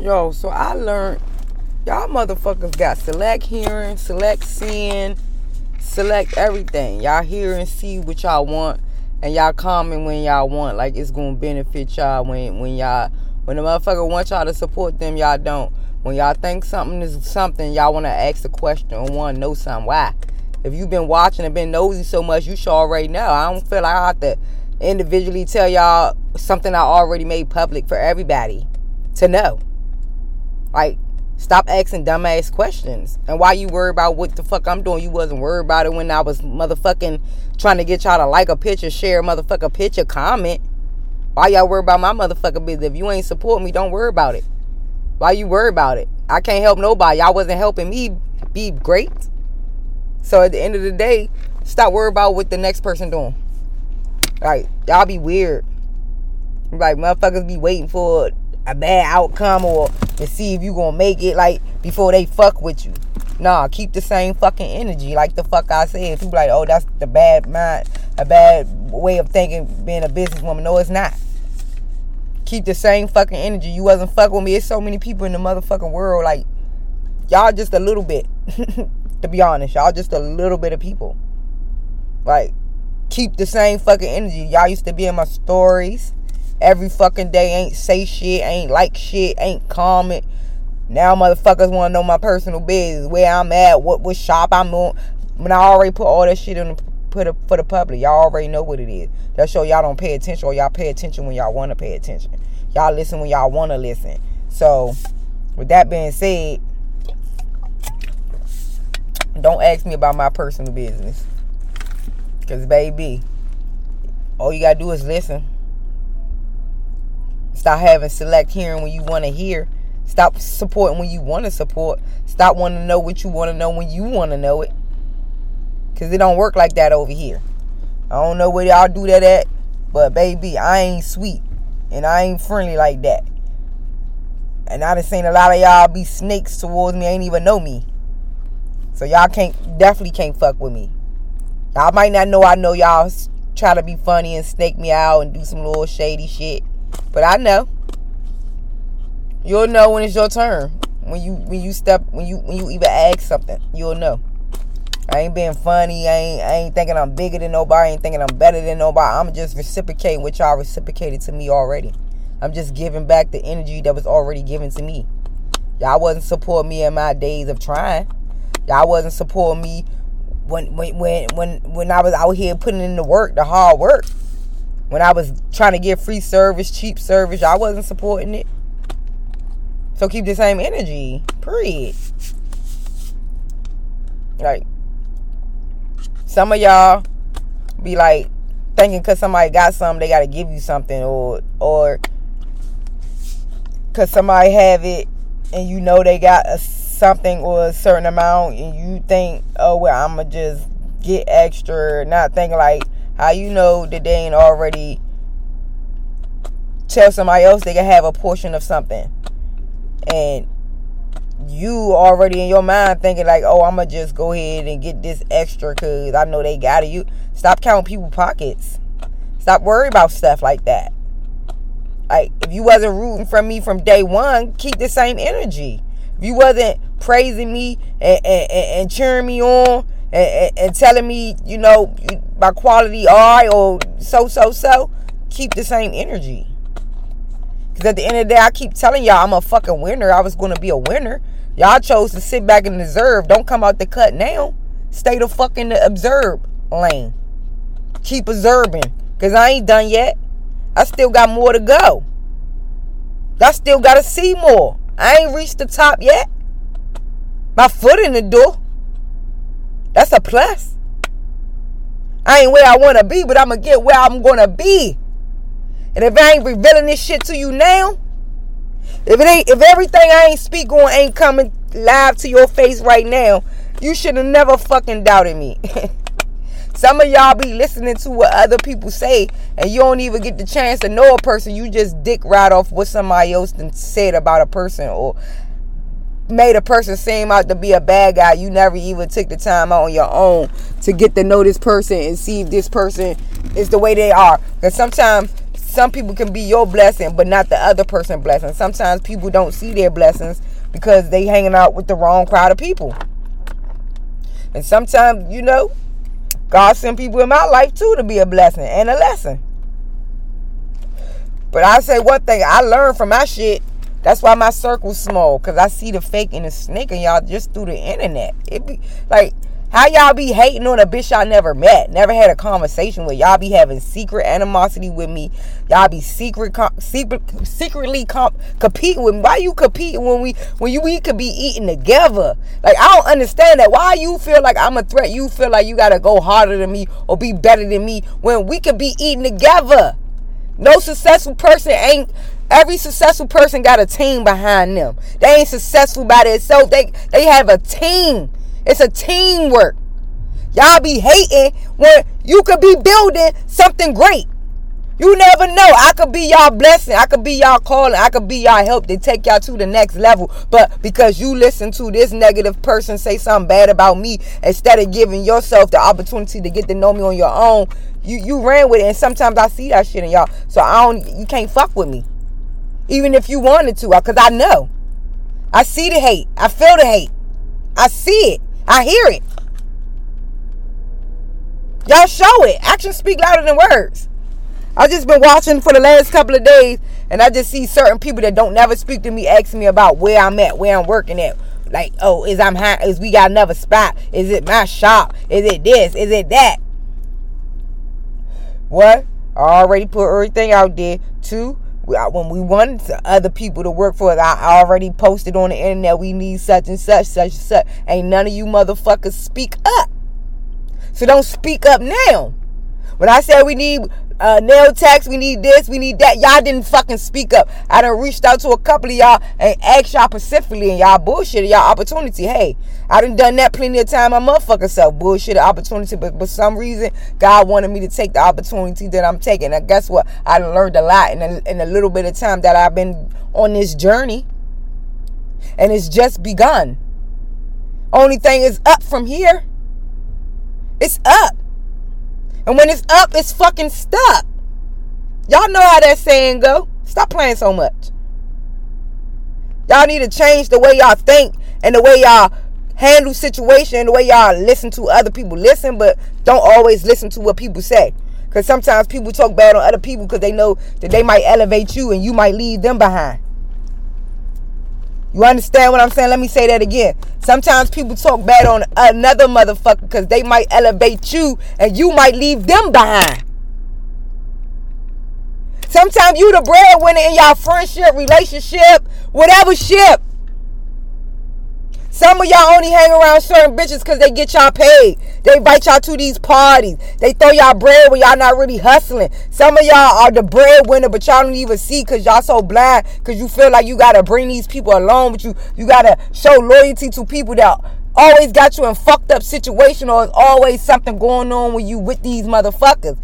Yo, so I learned y'all motherfuckers got select hearing, select seeing, select everything. Y'all hear and see what y'all want, and y'all comment when y'all want. Like it's gonna benefit y'all when when y'all when the motherfucker want y'all to support them, y'all don't. When y'all think something is something, y'all want to ask a question or want to know something. Why? If you've been watching and been nosy so much, you should already know. I don't feel like I have to individually tell y'all something I already made public for everybody to know. Like, stop asking dumbass questions. And why you worry about what the fuck I'm doing, you wasn't worried about it when I was motherfucking trying to get y'all to like a picture, share a motherfucker picture, comment. Why y'all worry about my motherfucker business? If you ain't support me, don't worry about it. Why you worry about it? I can't help nobody. Y'all wasn't helping me be great. So at the end of the day, stop worrying about what the next person doing. Like, y'all be weird. Like, motherfuckers be waiting for a bad outcome or to see if you gonna make it, like, before they fuck with you. Nah, keep the same fucking energy. Like the fuck I said. People like, oh, that's the bad mind, a bad way of thinking being a businesswoman. No, it's not. Keep the same fucking energy. You wasn't fucking with me. It's so many people in the motherfucking world. Like, y'all just a little bit. to be honest, y'all just a little bit of people. Like, keep the same fucking energy. Y'all used to be in my stories every fucking day. Ain't say shit, ain't like shit, ain't comment. Now motherfuckers want to know my personal business, where I'm at, what what shop I'm on. When I already put all that shit in the, put it for the public, y'all already know what it is. That show y'all don't pay attention, or y'all pay attention when y'all want to pay attention. Y'all listen when y'all want to listen. So, with that being said, don't ask me about my personal business. Because, baby, all you got to do is listen. Stop having select hearing when you want to hear. Stop supporting when you want to support. Stop wanting to know what you want to know when you want to know it. Because it don't work like that over here. I don't know where y'all do that at. But, baby, I ain't sweet. And I ain't friendly like that. And I done seen a lot of y'all be snakes towards me. Ain't even know me. So y'all can't definitely can't fuck with me. Y'all might not know I know y'all try to be funny and snake me out and do some little shady shit. But I know. You'll know when it's your turn. When you when you step when you when you even ask something, you'll know. I ain't being funny. I ain't I ain't thinking I'm bigger than nobody. I ain't thinking I'm better than nobody. I'm just reciprocating what y'all reciprocated to me already. I'm just giving back the energy that was already given to me. Y'all wasn't supporting me in my days of trying. Y'all wasn't supporting me when when when when when I was out here putting in the work, the hard work. When I was trying to get free service, cheap service, y'all wasn't supporting it. So keep the same energy. Period. Like some of y'all be like thinking cause somebody got something, they gotta give you something, or or cause somebody have it and you know they got a something or a certain amount and you think, oh well, I'ma just get extra, not thinking like how you know that they ain't already tell somebody else they can have a portion of something. And you already in your mind thinking like, oh, I'ma just go ahead and get this extra because I know they got it. You stop counting people pockets. Stop worrying about stuff like that. Like if you wasn't rooting for me from day one, keep the same energy. If you wasn't praising me and, and, and cheering me on and, and, telling me, you know, my quality all right or so, so, so, keep the same energy. Because at the end of the day, I keep telling y'all I'm a fucking winner. I was going to be a winner. Y'all chose to sit back and observe. Don't come out the cut now. Stay the fucking observe lane. Keep observing. Because I ain't done yet. I still got more to go. I still got to see more. I ain't reached the top yet. My foot in the door. That's a plus. I ain't where I want to be, but I'm going to get where I'm going to be. And if I ain't revealing this shit to you now, if it ain't, if everything I ain't speak on ain't coming live to your face right now, you should have never fucking doubted me. Some of y'all be listening to what other people say, and you don't even get the chance to know a person. You just dick right off what somebody else said about a person or made a person seem out to be a bad guy. You never even took the time out on your own to get to know this person and see if this person is the way they are. Because sometimes some people can be your blessing, but not the other person blessing. Sometimes people don't see their blessings because they hanging out with the wrong crowd of people. And sometimes, you know, God sent people in my life too to be a blessing and a lesson. But I say one thing, I learned from my shit. That's why my circle's small, cause I see the fake and the snake and y'all just through the internet. It be like how y'all be hating on a bitch y'all never met, never had a conversation with. Y'all be having secret animosity with me. Y'all be secret, secret secretly comp, competing with me. Why you competing when we when you we could be eating together? Like I don't understand that. Why you feel like I'm a threat? You feel like you gotta go harder than me or be better than me when we could be eating together. No successful person ain't Every successful person got a team behind them. They ain't successful by themselves. They they have a team. It's a teamwork. Y'all be hating when you could be building something great. You never know. I could be y'all blessing. I could be y'all calling. I could be y'all help to take y'all to the next level. But because you listen to this negative person say something bad about me, instead of giving yourself the opportunity to get to know me on your own, you you ran with it. And sometimes I see that shit in y'all. So I don't. You can't fuck with me, even if you wanted to, uh, because I know. I see the hate. I feel the hate. I see it. I hear it. Y'all show it. Actions speak louder than words. I just been watching for the last couple of days, and I just see certain people that don't never speak to me asking me about where I'm at, where I'm working at. Like, oh, is I'm high, is we got another spot? Is it my shop? Is it this? Is it that? What? I already put everything out there. Two, when we want other people to work for us, I already posted on the internet we need such and such, such and such. Ain't none of you motherfuckers speak up. So don't speak up now. When I said we need uh, nail techs, we need this, we need that, y'all didn't fucking speak up. I done reached out to a couple of y'all and asked y'all specifically and y'all bullshit y'all opportunity. Hey, I done done that plenty of time. My motherfucker self bullshit opportunity, but for some reason, God wanted me to take the opportunity that I'm taking. And guess what? I learned a lot in a, in a little bit of time that I've been on this journey. And it's just begun. Only thing is up from here. It's up. And when it's up, it's fucking stuck. Y'all know how that saying go. Stop playing so much. Y'all need to change the way y'all think and the way y'all handle situation, and the way y'all listen to other people listen, but don't always listen to what people say. Because sometimes people talk bad on other people because they know that they might elevate you and you might leave them behind. You understand what I'm saying? Let me say that again. Sometimes people talk bad on another motherfucker because they might elevate you and you might leave them behind. Sometimes you the breadwinner in y'all friendship, relationship, whatever ship. Some of y'all only hang around certain bitches because they get y'all paid. They invite y'all to these parties. They throw y'all bread when y'all not really hustling. Some of y'all are the breadwinner, but y'all don't even see because y'all so blind because you feel like you got to bring these people along, but you, you got to show loyalty to people that always got you in fucked up situation or it's always something going on with you with these motherfuckers.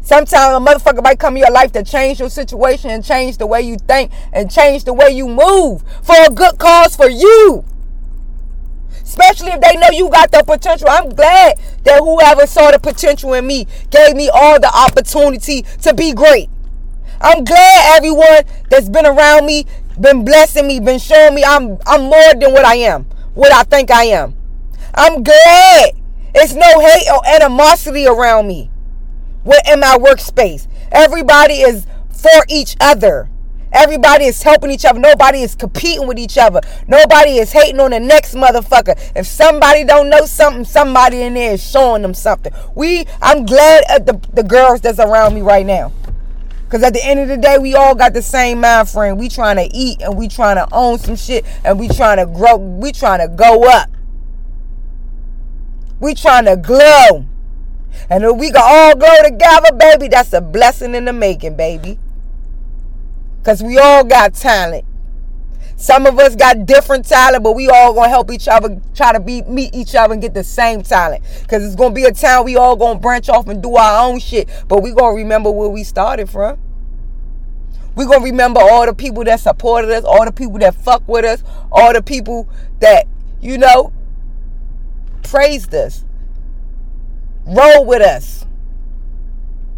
Sometimes a motherfucker might come in your life to change your situation and change the way you think and change the way you move for a good cause for you especially if they know you got the potential. I'm glad that whoever saw the potential in me gave me all the opportunity to be great. I'm glad everyone that's been around me, been blessing me, been showing me I'm I'm more than what I am, what I think I am. I'm glad it's no hate or animosity around me. What in my workspace. Everybody is for each other. Everybody is helping each other. Nobody is competing with each other. Nobody is hating on the next motherfucker. If somebody don't know something, somebody in there is showing them something. We, I'm glad at the, the girls that's around me right now. Because at the end of the day, we all got the same mind frame. We trying to eat and we trying to own some shit and we trying to grow. We trying to go up. We trying to glow. And if we can all glow together, baby, that's a blessing in the making, baby. Because we all got talent. Some of us got different talent, but we all gonna help each other, try to be meet each other and get the same talent. Cause it's gonna be a time we all gonna branch off and do our own shit. But we gonna remember where we started from. we gonna remember all the people that supported us, all the people that fuck with us, all the people that, you know, praised us. Roll with us.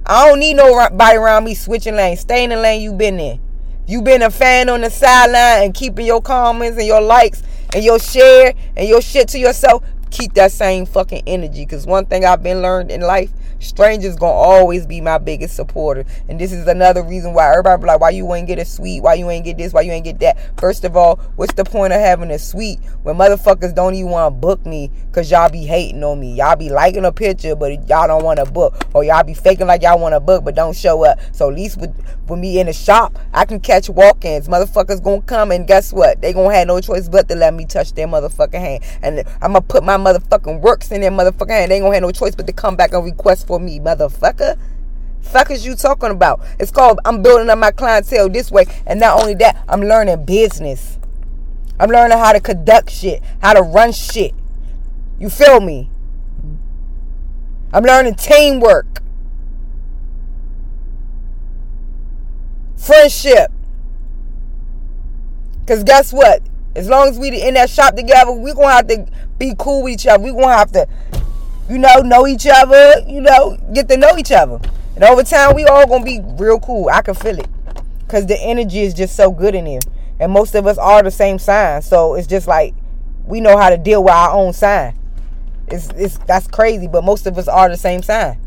I don't need nobody around me switching lanes. Stay in the lane you been in. You been a fan on the sideline and keeping your comments and your likes and your share and your shit to yourself keep that same fucking energy. Because one thing I've been learned in life, strangers gonna always be my biggest supporter. And this is another reason why everybody be like, why you ain't get a suite? Why you ain't get this? Why you ain't get that? First of all, what's the point of having a suite when motherfuckers don't even want to book me because y'all be hating on me? Y'all be liking a picture, but y'all don't want to book. Or y'all be faking like y'all want to book, but don't show up. So at least with, with me in the shop, I can catch walk-ins. Motherfuckers gonna come and guess what? They gonna have no choice but to let me touch their motherfucking hand. And I'm gonna put my motherfucking works in their motherfucking hand. They ain't gonna have no choice but to come back and request for me, motherfucker. Fuck is you talking about? It's called I'm building up my clientele this way. And not only that, I'm learning business. I'm learning how to conduct shit, how to run shit. You feel me? I'm learning teamwork. Friendship. Cause guess what? As long as we in that shop together, we gonna have to be cool with each other. We gonna have to, you know, know each other. You know, get to know each other. And over time, we all gonna be real cool. I can feel it, cause the energy is just so good in here. And most of us are the same sign, so it's just like we know how to deal with our own sign. It's it's that's crazy, but most of us are the same sign.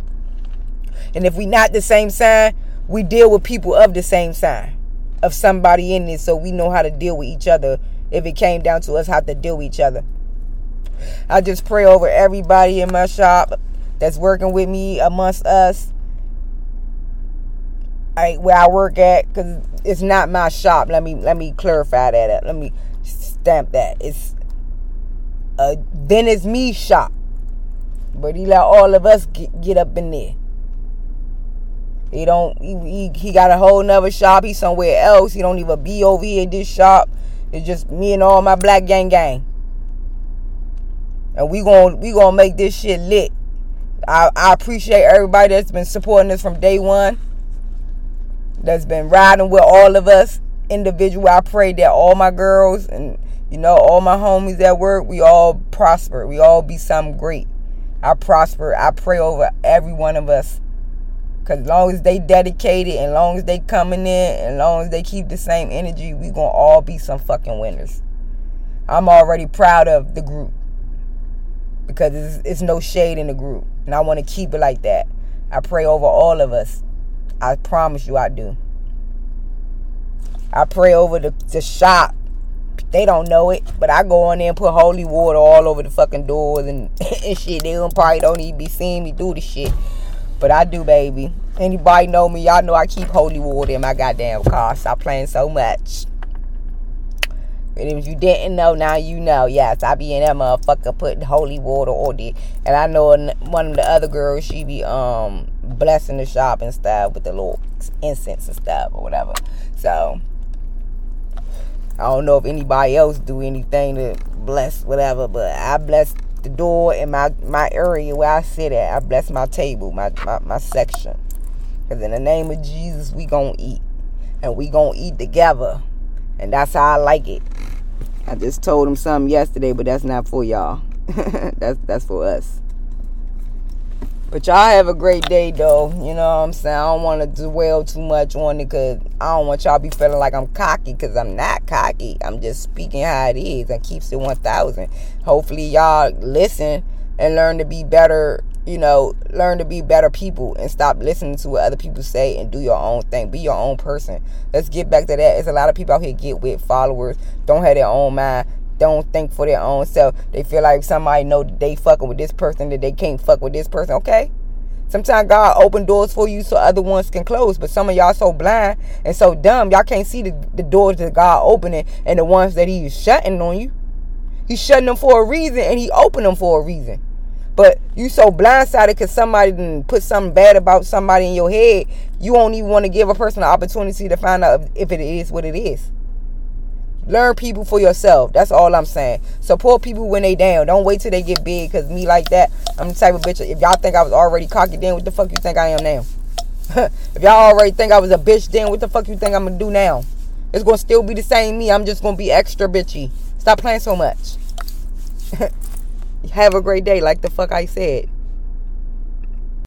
And if we not the same sign, we deal with people of the same sign, of somebody in it, so we know how to deal with each other if it came down to us how to deal with each other. I just pray over everybody in my shop that's working with me amongst us. I, where I work at, because it's not my shop. Let me let me clarify that. Uh, let me stamp that. It's a then it's me shop. But he let all of us get, get up in there. He don't he, he, he got a whole nother shop. He's somewhere else. He don't even be over here at this shop. It's just me and all my black gang gang. And we going we gonna make this shit lit. I, I appreciate everybody that's been supporting us from day one. That's been riding with all of us individual. I pray that all my girls and you know all my homies at work, we all prosper. We all be something great. I prosper. I pray over every one of us. Cause as long as they dedicated and long as they coming in and long as they keep the same energy, we gonna all be some fucking winners. I'm already proud of the group because it's, it's no shade in the group, and I want to keep it like that. I pray over all of us. I promise you, I do. I pray over the, the shop. They don't know it, but I go on there and put holy water all over the fucking doors and, and shit. They don't, probably don't even be seeing me do the shit. But I do, baby. Anybody know me, y'all know I keep holy water in my goddamn car. Stop playing so much. And if you didn't know, now you know. Yes, I be in that motherfucker putting holy water on it. And I know one of the other girls, she be um blessing the shop and stuff with the little incense and stuff or whatever. So I don't know if anybody else do anything to bless whatever, but I bless the door in my, my area where I sit at. I bless my table, my, my, my section. Because in the name of Jesus, we going to eat. And we going to eat together. And that's how I like it. I just told him something yesterday, but that's not for y'all. that's that's for us. But y'all have a great day, though. You know what I'm saying? I don't want to dwell too much on it because I don't want y'all be feeling like I'm cocky because I'm not cocky. I'm just speaking how it is and keeps it 1,000. Hopefully, y'all listen and learn to be better, you know, learn to be better people and stop listening to what other people say and do your own thing. Be your own person. Let's get back to that. There's a lot of people out here get with followers, don't have their own mind don't think for their own self. They feel like somebody know that they fucking with this person that they can't fuck with this person. Okay. Sometimes God open doors for you so other ones can close. But some of y'all so blind and so dumb, y'all can't see the, the doors that God opening and the ones that He's shutting on you. He's shutting them for a reason and He opened them for a reason. But you so blindsided because somebody didn't put something bad about somebody in your head, you won't even want to give a person an opportunity to find out if it is what it is. Learn people for yourself. That's all I'm saying. Support people when they down. Don't wait till they get big. Cause me like that, I'm the type of bitch. If y'all think I was already cocky then, what the fuck you think I am now? if y'all already think I was a bitch then, what the fuck you think I'm gonna do now? It's gonna still be the same me. I'm just gonna be extra bitchy. Stop playing so much. Have a great day, like the fuck I said.